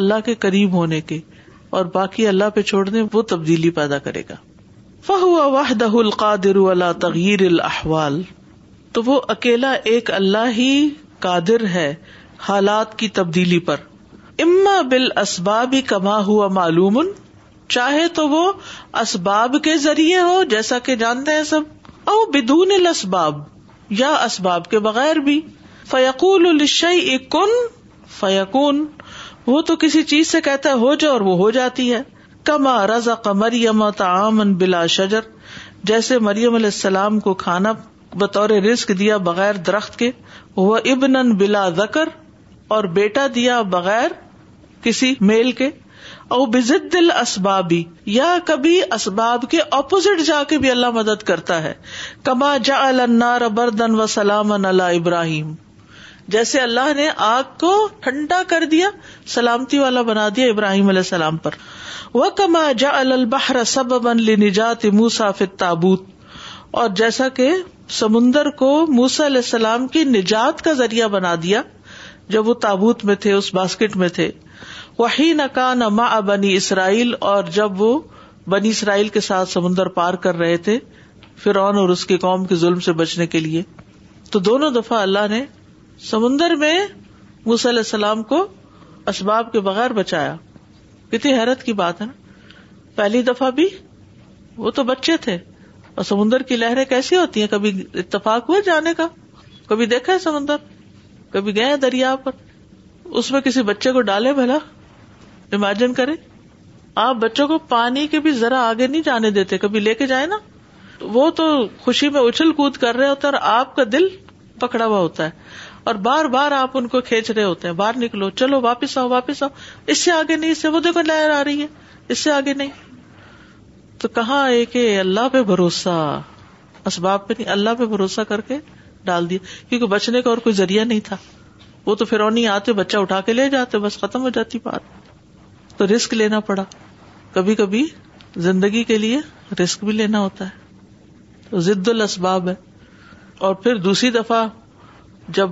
اللہ کے قریب ہونے کے اور باقی اللہ پہ چھوڑنے وہ تبدیلی پیدا کرے گا فہ واہد القادر اللہ تغیر الحوال تو وہ اکیلا ایک اللہ ہی قادر ہے حالات کی تبدیلی پر اما بال اسباب ہی کما ہوا معلوم چاہے تو وہ اسباب کے ذریعے ہو جیسا کہ جانتے ہیں سب او بدون الاسباب اسباب یا اسباب کے بغیر بھی فیقول الشعی اکن فیقون وہ تو کسی چیز سے کہتا ہے ہو جا اور وہ ہو جاتی ہے کما رضا مریم تعام بلا شجر جیسے مریم علیہ السلام کو کھانا بطور رسک دیا بغیر درخت کے وہ ابن بلا زکر اور بیٹا دیا بغیر کسی میل کے او بزد دل اسبابی یا کبھی اسباب کے اپوزٹ جا کے بھی اللہ مدد کرتا ہے کما جا النار بردن و سلام اللہ ابراہیم جیسے اللہ نے آگ کو ٹھنڈا کر دیا سلامتی والا بنا دیا ابراہیم علیہ السلام پر وہ کما جا البہر سب بن لی نجات اور جیسا کہ سمندر کو موسا علیہ السلام کی نجات کا ذریعہ بنا دیا جب وہ تابوت میں تھے اس باسکٹ میں تھے وہی نکا نما بنی اسرائیل اور جب وہ بنی اسرائیل کے ساتھ سمندر پار کر رہے تھے فرعون اور اس کے قوم کے ظلم سے بچنے کے لیے تو دونوں دفعہ اللہ نے سمندر میں مس السلام کو اسباب کے بغیر بچایا کتنی حیرت کی بات ہے نا پہلی دفعہ بھی وہ تو بچے تھے اور سمندر کی لہریں کیسی ہوتی ہیں کبھی اتفاق ہوا جانے کا کبھی دیکھا ہے سمندر کبھی گئے دریا پر اس میں کسی بچے کو ڈالے بھلا امیجن کرے آپ بچوں کو پانی کے بھی ذرا آگے نہیں جانے دیتے کبھی لے کے جائیں نا وہ تو خوشی میں اچھل کود کر رہے ہوتے اور آپ کا دل پکڑا ہوا ہوتا ہے اور بار بار آپ ان کو کھینچ رہے ہوتے ہیں باہر نکلو چلو واپس آؤ واپس آؤ اس سے آگے نہیں اس سے وہ دیکھو لہر آ رہی ہے اس سے آگے نہیں تو کہاں کہ اللہ پہ بھروسہ اسباب پہ نہیں اللہ پہ بھروسہ کر کے ڈال دیا کیونکہ بچنے کا اور کوئی ذریعہ نہیں تھا وہ تو فرونی آتے بچہ اٹھا کے لے جاتے بس ختم ہو جاتی بات تو رسک لینا پڑا کبھی کبھی زندگی کے لیے رسک بھی لینا ہوتا ہے تو ضد الاسباب ہے اور پھر دوسری دفعہ جب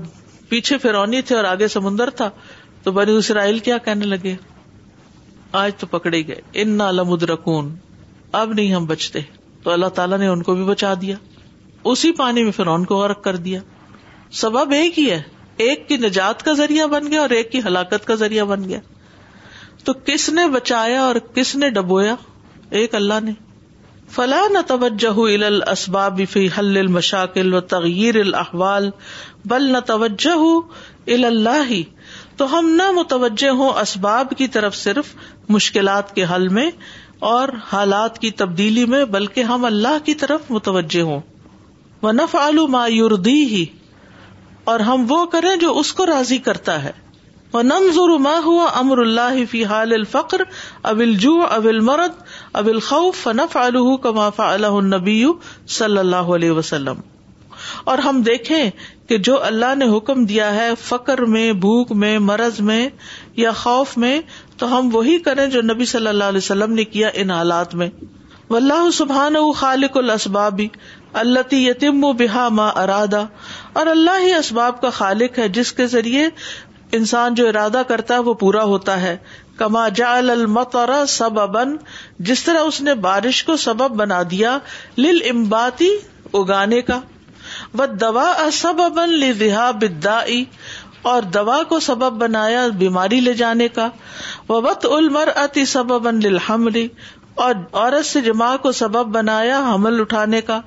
پیچھے فرونی تھے اور آگے سمندر تھا تو بنی اسرائیل کیا کہنے لگے آج تو پکڑے گئے ان لمد رکون اب نہیں ہم بچتے تو اللہ تعالیٰ نے ان کو بھی بچا دیا اسی پانی میں پھر ان کو غرق کر دیا سبب ایک ہی ہے ایک کی نجات کا ذریعہ بن گیا اور ایک کی ہلاکت کا ذریعہ بن گیا تو کس نے بچایا اور کس نے ڈبویا ایک اللہ نے فلاں توجہ الاسباب فی حل المشاکل و تغیر الحوال بل نہ توجہ اللہ تو ہم نہ متوجہ ہوں اسباب کی طرف صرف مشکلات کے حل میں اور حالات کی تبدیلی میں بلکہ ہم اللہ کی طرف متوجہ ہوں وہ نف یوردی ہی اور ہم وہ کریں جو اس کو راضی کرتا ہے نم ما هو امر اللہ حال الفقر ابل جو اب المرد الخوف فنفعله فا اللہ النبی صلی اللہ علیہ وسلم اور ہم دیکھیں کہ جو اللہ نے حکم دیا ہے فکر میں بھوک میں مرض میں یا خوف میں تو ہم وہی کریں جو نبی صلی اللہ علیہ وسلم نے کیا ان حالات میں و اللہ سبحان خالق الاسبابی اللہ یتیم و بحا ما ارادہ اور اللہ ہی اسباب کا خالق ہے جس کے ذریعے انسان جو ارادہ کرتا ہے وہ پورا ہوتا ہے کما جا سببن جس طرح اس نے بارش کو سبب بنا دیا لل امباتی اگانے کا وا دوا اب لی بدا اور دوا کو سبب بنایا بیماری لے جانے کا وط علم سب ابنری اور عورت سے جماع کو سبب بنایا حمل اٹھانے کا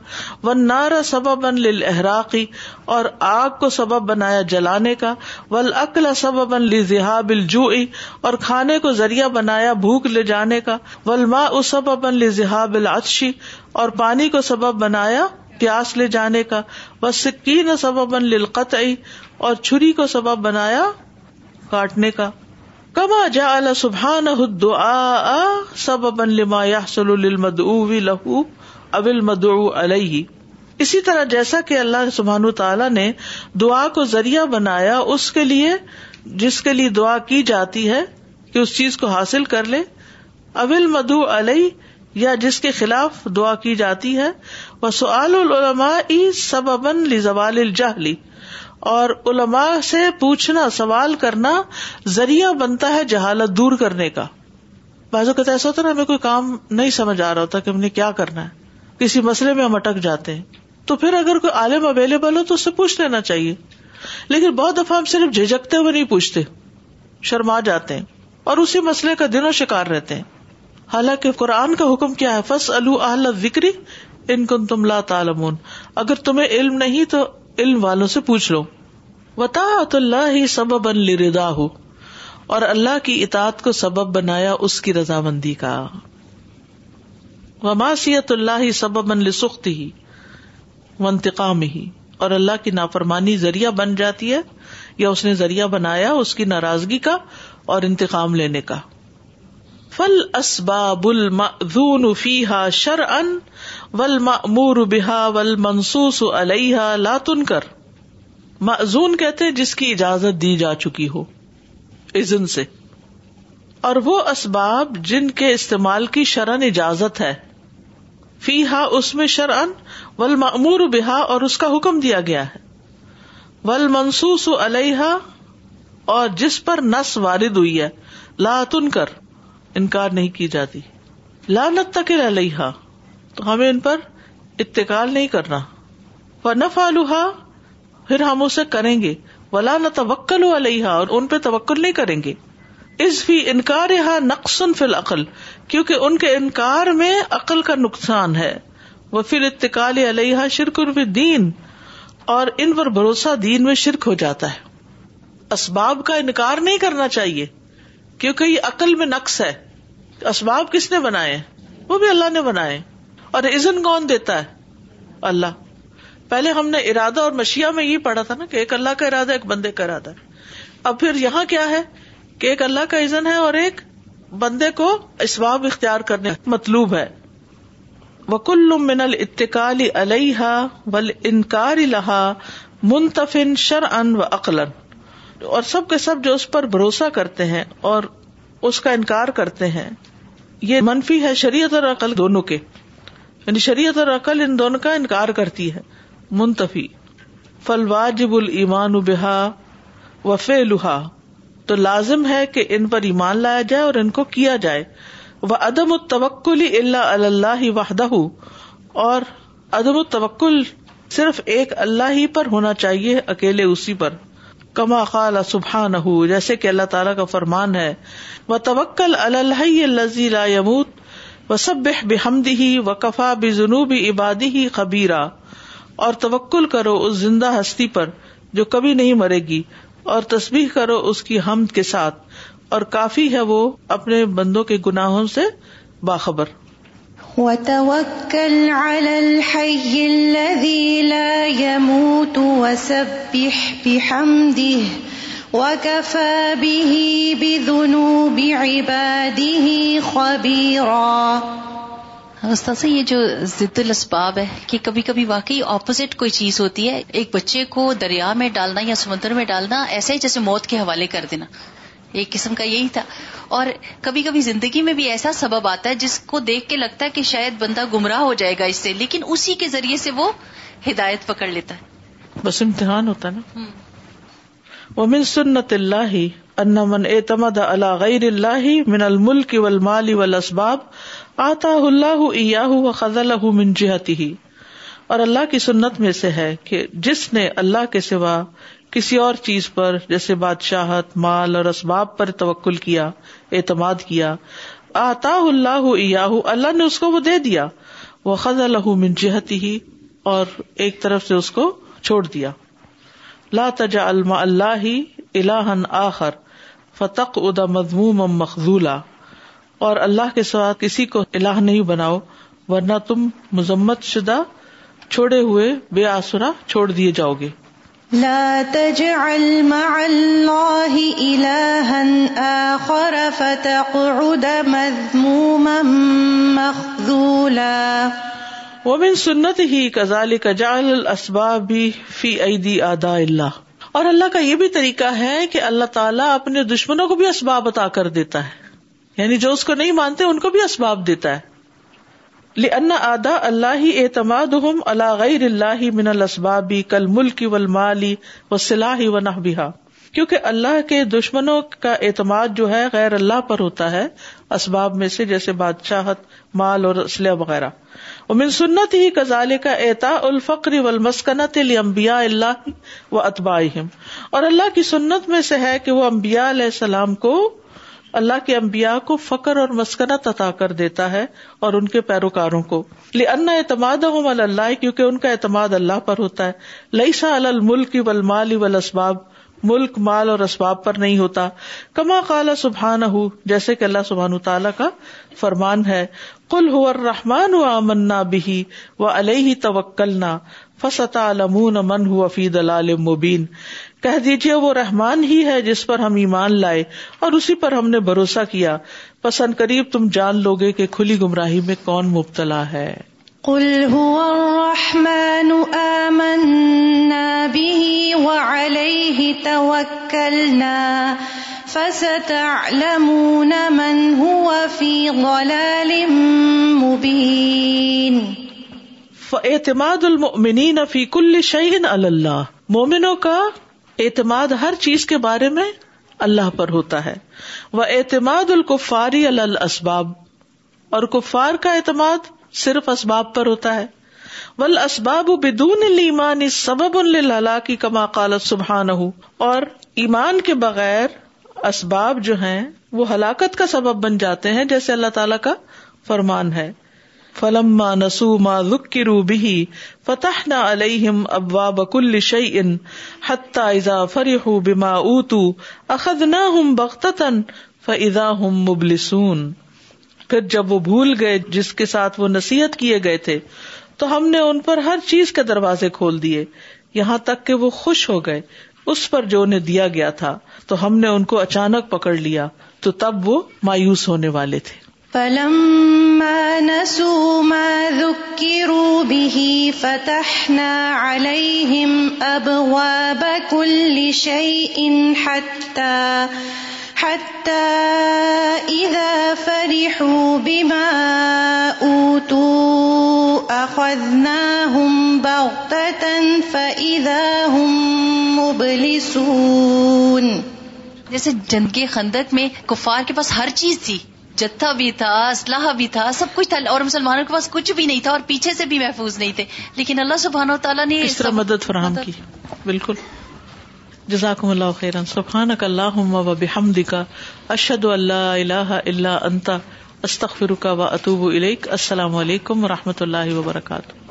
ون نارا سبب بن لہراقی اور آگ کو سبب بنایا جلانے کا ول سبب وقلا سببل جو اور کھانے کو ذریعہ بنایا بھوک لے جانے کا ول ماں او سبب بن لی جاب اچھی اور پانی کو سبب بنایا پیاس لے جانے کا و سکین سبب بن لط اور چھری کو سبب بنایا کاٹنے کا کما جا سبحان لما علیہ اسی طرح جیسا کہ اللہ سبحان نے دعا کو ذریعہ بنایا اس کے لیے جس کے لیے دعا کی جاتی ہے کہ اس چیز کو حاصل کر لے ابل مدعو علیہ یا جس کے خلاف دعا کی جاتی ہے وہ العلما سب ابن الجہلی اور علماء سے پوچھنا سوال کرنا ذریعہ بنتا ہے جہالت دور کرنے کا بازو اوقات ایسا ہوتا نا ہمیں کوئی کام نہیں سمجھ آ رہا ہوتا کہ ہم نے کیا کرنا ہے کسی مسئلے میں ہم اٹک جاتے ہیں تو پھر اگر کوئی عالم اویلیبل ہو تو اس سے پوچھ لینا چاہیے لیکن بہت دفعہ ہم صرف جھجکتے ہوئے نہیں پوچھتے شرما جاتے ہیں اور اسی مسئلے کا دنوں شکار رہتے ہیں حالانکہ قرآن کا حکم کیا ہے فصل ذکری وکری کن تم لا تعلمون اگر تمہیں علم نہیں تو علم والوں سے پوچھ لو اللہ سبب ردا ہو اور اللہ کی اطاط کو سبب بنایا اس کی رضامندی وماسیت اللہ ہی سبب ہی انتقام ہی اور اللہ کی نافرمانی ذریعہ بن جاتی ہے یا اس نے ذریعہ بنایا اس کی ناراضگی کا اور انتقام لینے کا فل اسباب المعذون فیہا شرعا والمأمور بہا والمنصوص علیہا لا تنکر معذون کہتے جس کی اجازت دی جا چکی ہو سے اور وہ اسباب جن کے استعمال کی شرن اجازت ہے فی ہا اس میں شرن معمور بہا اور اس کا حکم دیا گیا ہے ول منسوس علیہ اور جس پر نس وارد ہوئی ہے لا تن کر انکار نہیں کی جاتی تک علیہ تو ہمیں ان پر اتقال نہیں کرنا وہ نف پھر ہم اسے کریں گے ولا نہ توکل علیہ اور ان پہ توکل نہیں کریں گے اس بھی انکار یہاں نقصن فی العقل کیونکہ ان کے انکار میں عقل کا نقصان ہے وہ فل اتقال علیہ شرک الف دین اور ان پر بھروسہ دین میں شرک ہو جاتا ہے اسباب کا انکار نہیں کرنا چاہیے کیونکہ یہ عقل میں نقص ہے اسباب کس نے بنائے وہ بھی اللہ نے بنائے اور عزن کون دیتا ہے اللہ پہلے ہم نے ارادہ اور مشیا میں یہ پڑھا تھا نا کہ ایک اللہ کا ارادہ ایک بندے کا ارادہ ہے اب پھر یہاں کیا ہے کہ ایک اللہ کا عزن ہے اور ایک بندے کو اسباب اختیار کرنے مطلوب ہے وکل من اطکال علیہ ول انکار لہا منتفن شر ان و عقل اور سب کے سب جو اس پر بھروسہ کرتے ہیں اور اس کا انکار کرتے ہیں یہ منفی ہے شریعت اور عقل دونوں کے یعنی شریعت اور عقل ان دونوں کا انکار کرتی ہے منتفی فل واجب المان بحا و فی الحا تو لازم ہے کہ ان پر ایمان لایا جائے اور ان کو کیا جائے وہ ادم التوکل اللہ اللہ وحدہ اور ادب التوکل صرف ایک اللہ ہی پر ہونا چاہیے اکیلے اسی پر کما خال سبحان نہ جیسے کہ اللہ تعالیٰ کا فرمان ہے وہ توکل اللہ و سب بےحمدی و کفا بے جنوبی عبادی ہی خبیرہ اور توکل کرو اس زندہ ہستی پر جو کبھی نہیں مرے گی اور تسبیح کرو اس کی حمد کے ساتھ اور کافی ہے وہ اپنے بندوں کے گناہوں سے باخبر وتوكل على الحي الذي لا يموت وسبح بحمده وكفى به بذنوب عباده تو یہ جو ضد الاسباب ہے کہ کبھی کبھی واقعی اپوزٹ کوئی چیز ہوتی ہے ایک بچے کو دریا میں ڈالنا یا سمندر میں ڈالنا ایسے ہی جیسے موت کے حوالے کر دینا ایک قسم کا یہی تھا اور کبھی کبھی زندگی میں بھی ایسا سبب آتا ہے جس کو دیکھ کے لگتا ہے کہ شاید بندہ گمراہ ہو جائے گا اس سے لیکن اسی کے ذریعے سے وہ ہدایت پکڑ لیتا ہے بس امتحان ہوتا نا من سنت اللہ من اعتماد اللہ غیر اللہ من المل کی ول مال و اسباب آتا اللہ خز جہتی ہی اور اللہ کی سنت میں سے ہے کہ جس نے اللہ کے سوا کسی اور چیز پر جیسے بادشاہت مال اور اسباب پر توکل کیا اعتماد کیا آتا اللہ ایاہ اللہ نے اس کو وہ دے دیا وہ خز الح من جہتی ہی اور ایک طرف سے اس کو چھوڑ دیا لا تجا الما اللہ الاََ آخر فتق ادا مضموم مخضولہ اور اللہ کے سوا کسی کو اللہ نہیں بناؤ ورنہ تم مذمت شدہ چھوڑے ہوئے بے آسرا چھوڑ دیے جاؤ گے مضموم مخضولہ آخر فتقعد سنت ہی کزال سنته كذلك اسباب بھی فی عید ادا اللہ اور اللہ کا یہ بھی طریقہ ہے کہ اللہ تعالیٰ اپنے دشمنوں کو بھی اسباب عطا کر دیتا ہے یعنی جو اس کو نہیں مانتے ان کو بھی اسباب دیتا ہے اللہ ہی اعتماد ہم اللہ غیر اللہ من السبابی کل ملکی و مالی و صلاحی و نبا کیونکہ اللہ کے دشمنوں کا اعتماد جو ہے غیر اللہ پر ہوتا ہے اسباب میں سے جیسے بادشاہت مال اور اسلحہ وغیرہ من سنت ہی کزال کا اعتا الفقر و مسکنت اللہ و اطبا اور اللہ کی سنت میں سے ہے کہ وہ امبیا علیہ السلام کو اللہ کے امبیا کو فقر اور مسکنت عطا کر دیتا ہے اور ان کے پیروکاروں کو لن اعتماد ام اللہ کیونکہ ان کا اعتماد اللہ پر ہوتا ہے لئیسا الملک والمال والاسباب اسباب ملک مال اور اسباب پر نہیں ہوتا کما کالا سبحان ہو جیسے کہ اللہ سبحان تعالیٰ کا فرمان ہے کل ہو رحمان ہو امن بھی و علیہ توکل نہ فستا علم امن ہو فید مبین کہہ دیجیے وہ رحمان ہی ہے جس پر ہم ایمان لائے اور اسی پر ہم نے بھروسہ کیا پسند قریب تم جان لو گے کہ کھلی گمراہی میں کون مبتلا ہے کل ہو امن بھی وعليه توكلنا فستعلمون من هو في فلم غلال اعتماد المنی نفی کل شہین اللہ مومنو کا اعتماد ہر چیز کے بارے میں اللہ پر ہوتا ہے وہ اعتماد القفاری الاسباب اور کفار کا اعتماد صرف اسباب پر ہوتا ہے ول اسباب بدون المان اس سبب اللہ کی کما کالت سبحان اور ایمان کے بغیر اسباب جو ہیں وہ ہلاکت کا سبب بن جاتے ہیں جیسے اللہ تعالیٰ کا فرمان ہے فلم فتح نہ علیہ ابوا بک الشن حتا فری با تخنا ہوں بخت ہوں مبلسون پھر جب وہ بھول گئے جس کے ساتھ وہ نصیحت کیے گئے تھے تو ہم نے ان پر ہر چیز کے دروازے کھول دیے یہاں تک کہ وہ خوش ہو گئے اس پر جو انہیں دیا گیا تھا تو ہم نے ان کو اچانک پکڑ لیا تو تب وہ مایوس ہونے والے تھے پلم ہی فتح شيء حتى جیسے جندگی خندق میں کفار کے پاس ہر چیز تھی جتھا بھی تھا اسلحہ بھی تھا سب کچھ تھا اور مسلمانوں کے پاس کچھ بھی نہیں تھا اور پیچھے سے بھی محفوظ نہیں تھے لیکن اللہ سبحانہ و تعالیٰ نے اس طرح مدد فراہم کی بالکل جزاکم اللہ خیر سبحانک اللہم و بحمدک اشہد اللہ الہ الا انت استغفرک و اتوب الیک السلام علیکم و رحمۃ اللہ وبرکاتہ